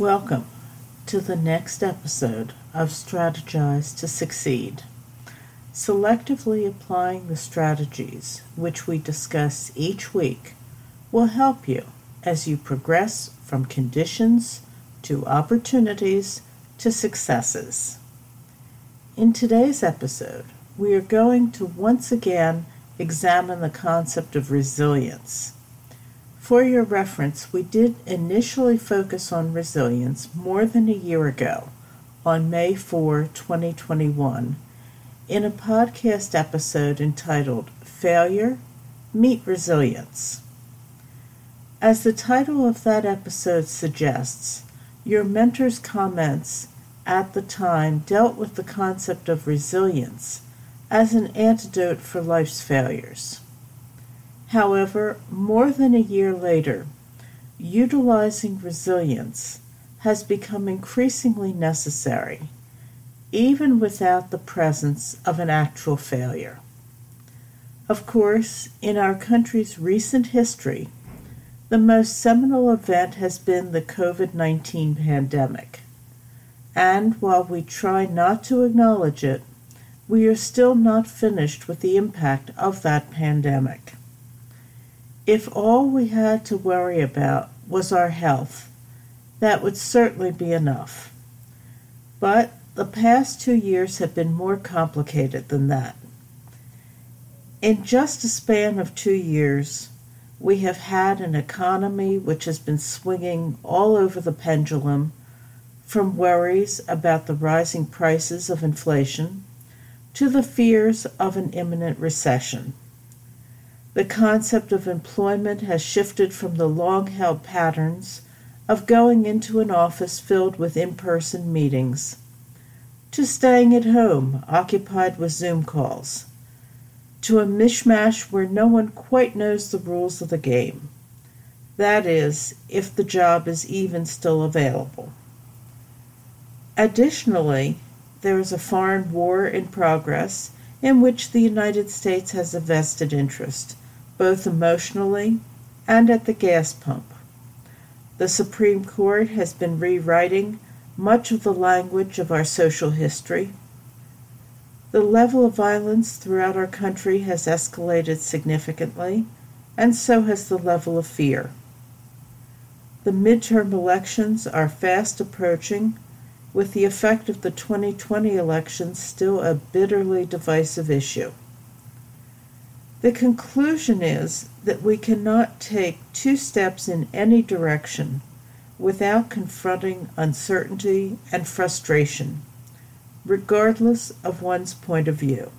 Welcome to the next episode of Strategize to Succeed. Selectively applying the strategies which we discuss each week will help you as you progress from conditions to opportunities to successes. In today's episode, we are going to once again examine the concept of resilience. For your reference, we did initially focus on resilience more than a year ago, on May 4, 2021, in a podcast episode entitled Failure Meet Resilience. As the title of that episode suggests, your mentor's comments at the time dealt with the concept of resilience as an antidote for life's failures. However, more than a year later, utilizing resilience has become increasingly necessary, even without the presence of an actual failure. Of course, in our country's recent history, the most seminal event has been the COVID 19 pandemic. And while we try not to acknowledge it, we are still not finished with the impact of that pandemic. If all we had to worry about was our health, that would certainly be enough. But the past two years have been more complicated than that. In just a span of two years, we have had an economy which has been swinging all over the pendulum from worries about the rising prices of inflation to the fears of an imminent recession. The concept of employment has shifted from the long held patterns of going into an office filled with in person meetings to staying at home occupied with Zoom calls to a mishmash where no one quite knows the rules of the game. That is, if the job is even still available. Additionally, there is a foreign war in progress in which the United States has a vested interest, both emotionally and at the gas pump. The Supreme Court has been rewriting much of the language of our social history. The level of violence throughout our country has escalated significantly, and so has the level of fear. The midterm elections are fast approaching with the effect of the 2020 elections still a bitterly divisive issue. The conclusion is that we cannot take two steps in any direction without confronting uncertainty and frustration, regardless of one's point of view.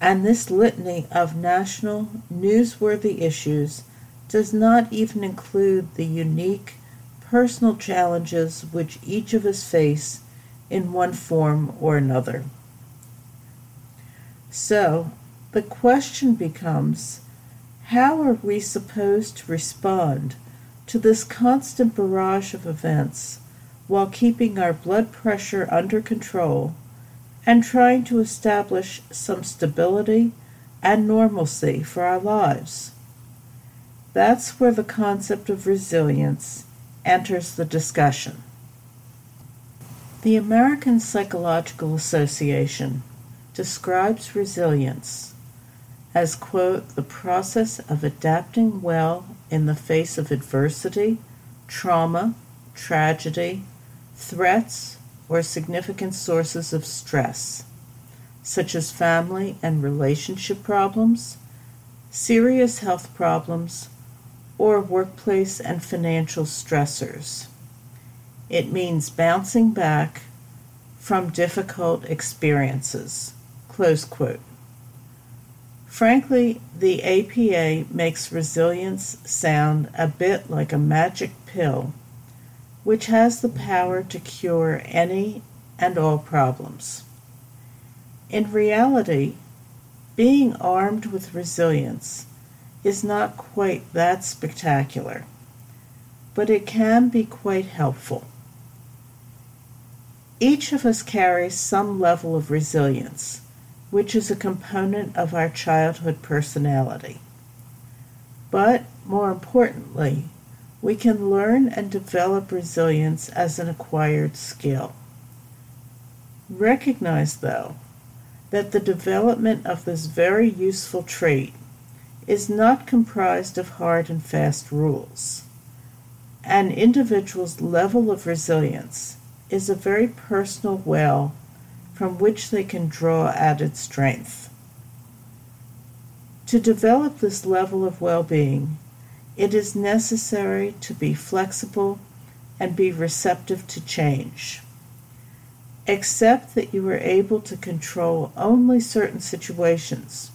And this litany of national, newsworthy issues does not even include the unique personal challenges which each of us face in one form or another. So, the question becomes how are we supposed to respond to this constant barrage of events while keeping our blood pressure under control and trying to establish some stability and normalcy for our lives? That's where the concept of resilience enters the discussion. The American Psychological Association describes resilience as, quote, the process of adapting well in the face of adversity, trauma, tragedy, threats, or significant sources of stress, such as family and relationship problems, serious health problems, or workplace and financial stressors. It means bouncing back from difficult experiences. Close quote. Frankly, the APA makes resilience sound a bit like a magic pill, which has the power to cure any and all problems. In reality, being armed with resilience is not quite that spectacular, but it can be quite helpful. Each of us carries some level of resilience, which is a component of our childhood personality. But more importantly, we can learn and develop resilience as an acquired skill. Recognize, though, that the development of this very useful trait is not comprised of hard and fast rules. An individual's level of resilience is a very personal well from which they can draw added strength. To develop this level of well being, it is necessary to be flexible and be receptive to change. Accept that you are able to control only certain situations.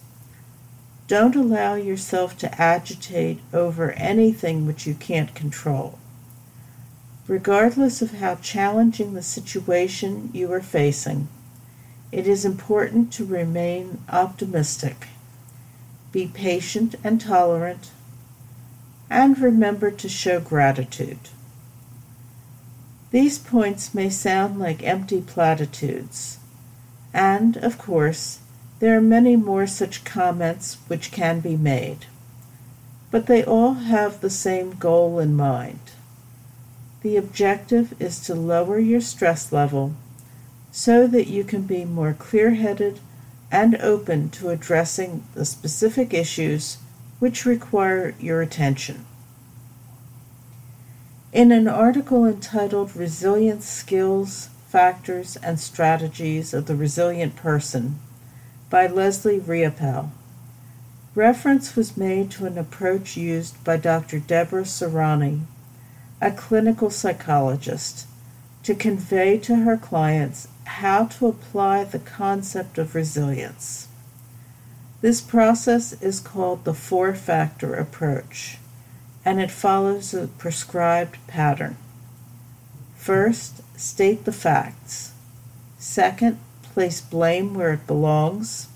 Don't allow yourself to agitate over anything which you can't control. Regardless of how challenging the situation you are facing, it is important to remain optimistic. Be patient and tolerant, and remember to show gratitude. These points may sound like empty platitudes, and, of course, there are many more such comments which can be made, but they all have the same goal in mind. The objective is to lower your stress level so that you can be more clear headed and open to addressing the specific issues which require your attention. In an article entitled Resilience Skills, Factors, and Strategies of the Resilient Person by Leslie Riopel, reference was made to an approach used by Dr. Deborah Serani, a clinical psychologist, to convey to her clients how to apply the concept of resilience. This process is called the four factor approach, and it follows a prescribed pattern. First, state the facts. Second, place blame where it belongs.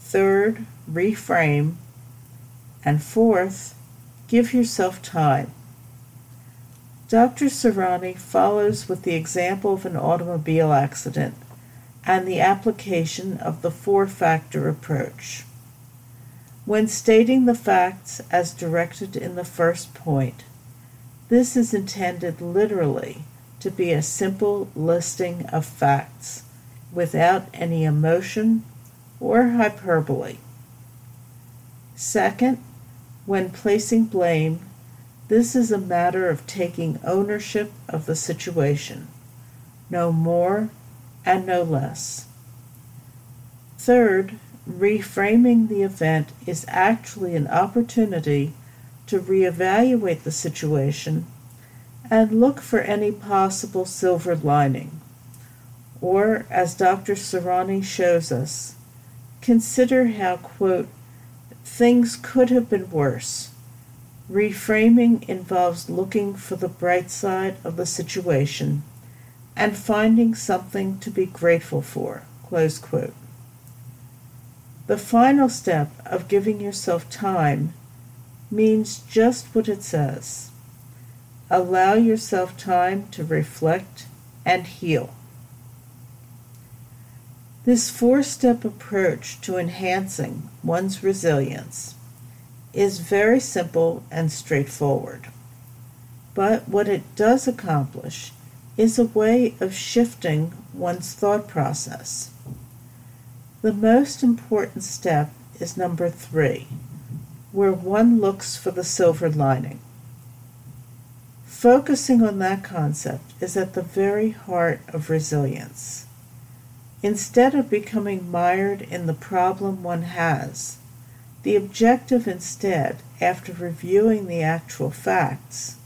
Third, reframe. And fourth, give yourself time. Dr. Serani follows with the example of an automobile accident and the application of the four factor approach. When stating the facts as directed in the first point, this is intended literally to be a simple listing of facts without any emotion or hyperbole. Second, when placing blame, this is a matter of taking ownership of the situation, no more and no less. Third, reframing the event is actually an opportunity to reevaluate the situation and look for any possible silver lining. Or, as Dr. Serani shows us, consider how, quote, things could have been worse Reframing involves looking for the bright side of the situation and finding something to be grateful for. The final step of giving yourself time means just what it says. Allow yourself time to reflect and heal. This four step approach to enhancing one's resilience is very simple and straightforward. But what it does accomplish is a way of shifting one's thought process. The most important step is number three, where one looks for the silver lining. Focusing on that concept is at the very heart of resilience. Instead of becoming mired in the problem one has, the objective, instead, after reviewing the actual facts,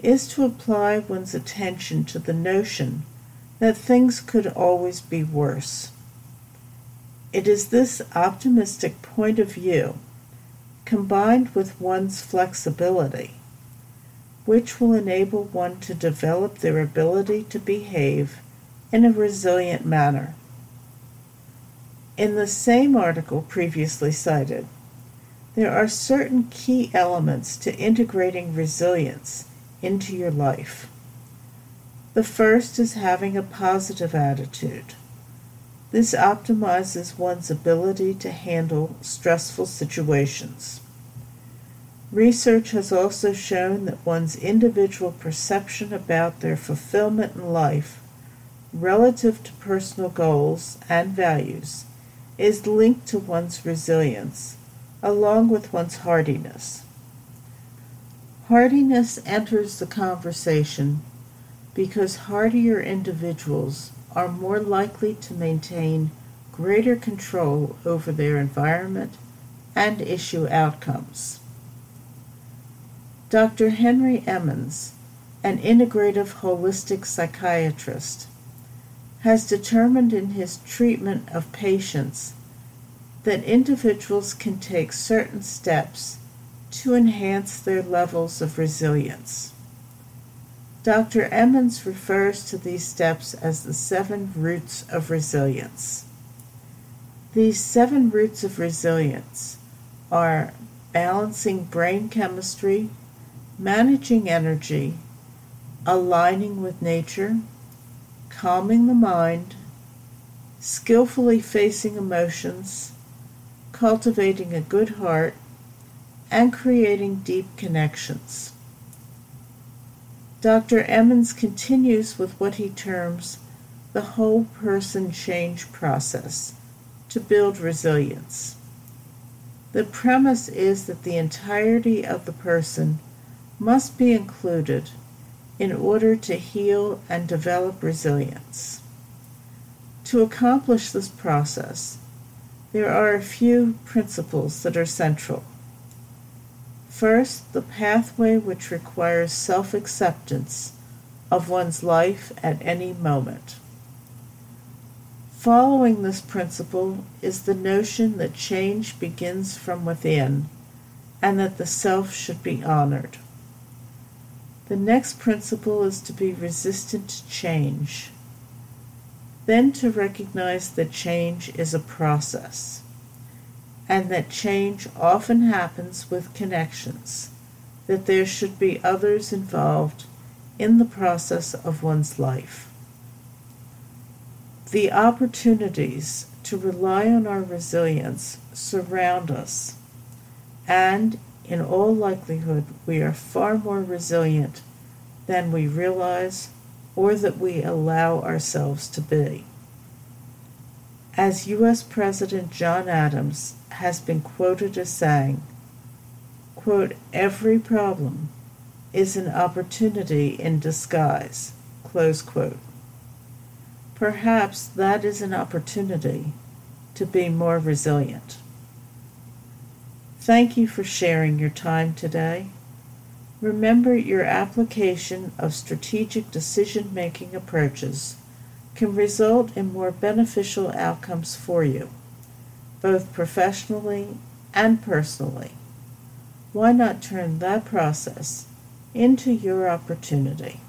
is to apply one's attention to the notion that things could always be worse. It is this optimistic point of view, combined with one's flexibility, which will enable one to develop their ability to behave in a resilient manner. In the same article previously cited, there are certain key elements to integrating resilience into your life. The first is having a positive attitude. This optimizes one's ability to handle stressful situations. Research has also shown that one's individual perception about their fulfillment in life relative to personal goals and values is linked to one's resilience, along with one's hardiness. Hardiness enters the conversation because hardier individuals are more likely to maintain greater control over their environment and issue outcomes. Dr. Henry Emmons, an integrative holistic psychiatrist, has determined in his treatment of patients that individuals can take certain steps to enhance their levels of resilience. Dr. Emmons refers to these steps as the seven roots of resilience. These seven roots of resilience are balancing brain chemistry, managing energy, aligning with nature, calming the mind, skillfully facing emotions, cultivating a good heart, and creating deep connections. Dr. Emmons continues with what he terms the whole person change process to build resilience. The premise is that the entirety of the person must be included in order to heal and develop resilience. To accomplish this process, there are a few principles that are central. First, the pathway which requires self acceptance of one's life at any moment. Following this principle is the notion that change begins from within and that the self should be honored. The next principle is to be resistant to change. Then to recognize that change is a process and that change often happens with connections, that there should be others involved in the process of one's life. The opportunities to rely on our resilience surround us, and in all likelihood, we are far more resilient than we realize or that we allow ourselves to be. As U.S. President John Adams has been quoted as saying, quote, every problem is an opportunity in disguise, close quote. Perhaps that is an opportunity to be more resilient. Thank you for sharing your time today. Remember, your application of strategic decision making approaches can result in more beneficial outcomes for you, both professionally and personally. Why not turn that process into your opportunity?